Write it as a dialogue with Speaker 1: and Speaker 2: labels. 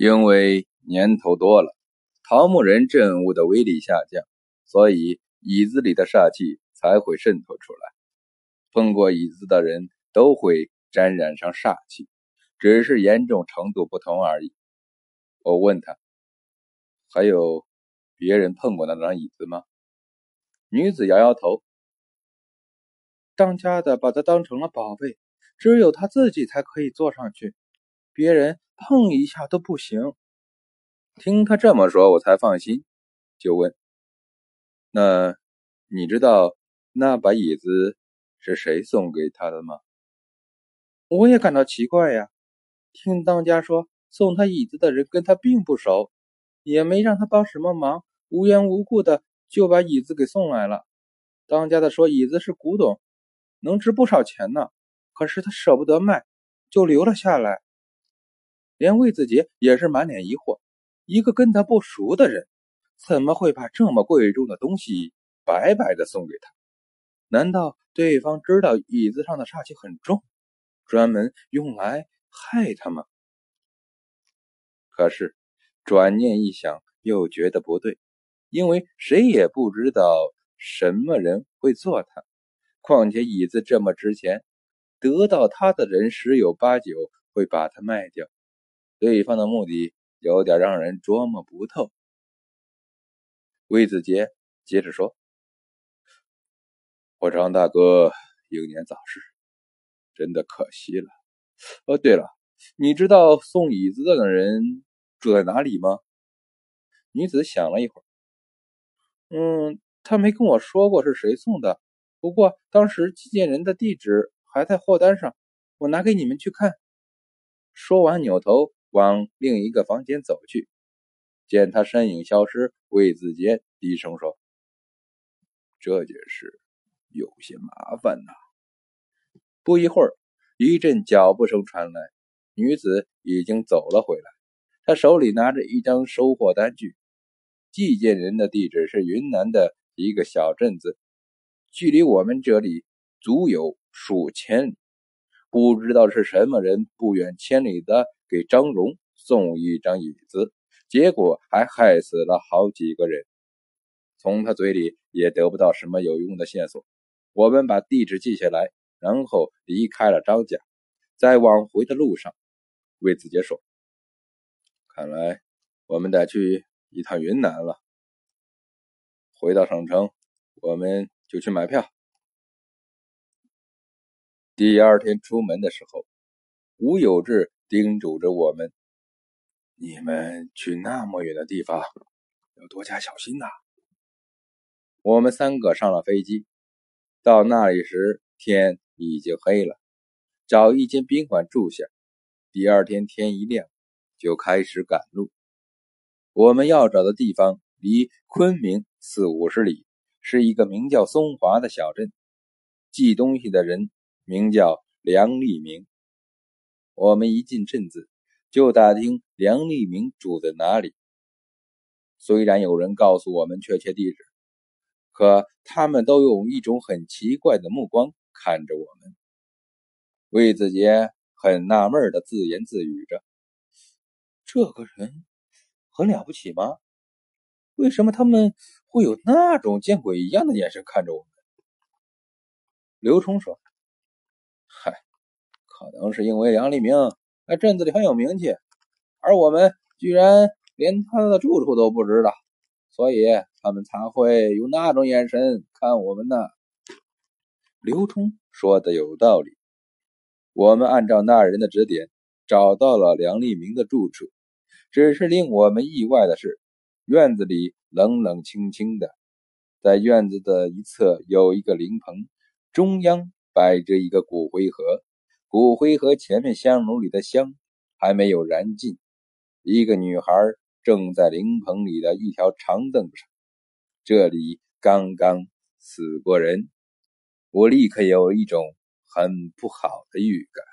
Speaker 1: 因为年头多了，桃木人镇物的威力下降，所以椅子里的煞气才会渗透出来。碰过椅子的人都会沾染上煞气，只是严重程度不同而已。我问他：“还有别人碰过那张椅子吗？”
Speaker 2: 女子摇摇头：“当家的把它当成了宝贝，只有他自己才可以坐上去，别人碰一下都不行。”
Speaker 1: 听他这么说，我才放心，就问：“那你知道那把椅子是谁送给他的吗？”
Speaker 2: 我也感到奇怪呀，听当家说。送他椅子的人跟他并不熟，也没让他帮什么忙，无缘无故的就把椅子给送来了。当家的说椅子是古董，能值不少钱呢，可是他舍不得卖，就留了下来。连魏子杰也是满脸疑惑，一个跟他不熟的人，怎么会把这么贵重的东西白白的送给他？难道对方知道椅子上的煞气很重，专门用来害他吗？可是，转念一想，又觉得不对，因为谁也不知道什么人会坐他。况且椅子这么值钱，得到他的人十有八九会把它卖掉。对方的目的有点让人捉摸不透。魏子杰接着说：“
Speaker 1: 我张大哥英年早逝，真的可惜了。哦，对了，你知道送椅子的人？”住在哪里吗？
Speaker 2: 女子想了一会儿，嗯，他没跟我说过是谁送的。不过当时寄件人的地址还在货单上，我拿给你们去看。说完，扭头往另一个房间走去。见他身影消失，魏子杰低声说：“
Speaker 1: 这件事有些麻烦呐。”
Speaker 2: 不一会儿，一阵脚步声传来，女子已经走了回来。她手里拿着一张收货单据，寄件人的地址是云南的一个小镇子，距离我们这里足有数千里。不知道是什么人不远千里的给张荣送一张椅子，结果还害死了好几个人。从他嘴里也得不到什么有用的线索。我们把地址记下来，然后离开了张家。在往回的路上，魏子杰说。看来我们得去一趟云南了。回到省城，我们就去买票。第二天出门的时候，吴有志叮嘱着我们：“你们去那么远的地方，要多加小心呐。”我们三个上了飞机，到那里时天已经黑了，找一间宾馆住下。第二天天一亮。就开始赶路。我们要找的地方离昆明四五十里，是一个名叫松华的小镇。寄东西的人名叫梁立明。我们一进镇子，就打听梁立明住在哪里。虽然有人告诉我们确切地址，可他们都用一种很奇怪的目光看着我们。魏子杰很纳闷的自言自语着。这个人很了不起吗？为什么他们会有那种见鬼一样的眼神看着我们？刘冲说：“，可能是因为梁立明在镇子里很有名气，而我们居然连他的住处都不知道，所以他们才会用那种眼神看我们呢。”刘冲说的有道理。我们按照那人的指点，找到了梁立明的住处。只是令我们意外的是，院子里冷冷清清的，在院子的一侧有一个灵棚，中央摆着一个骨灰盒，骨灰盒前面香炉里的香还没有燃尽，一个女孩正在灵棚里的一条长凳上，这里刚刚死过人，我立刻有一种很不好的预感。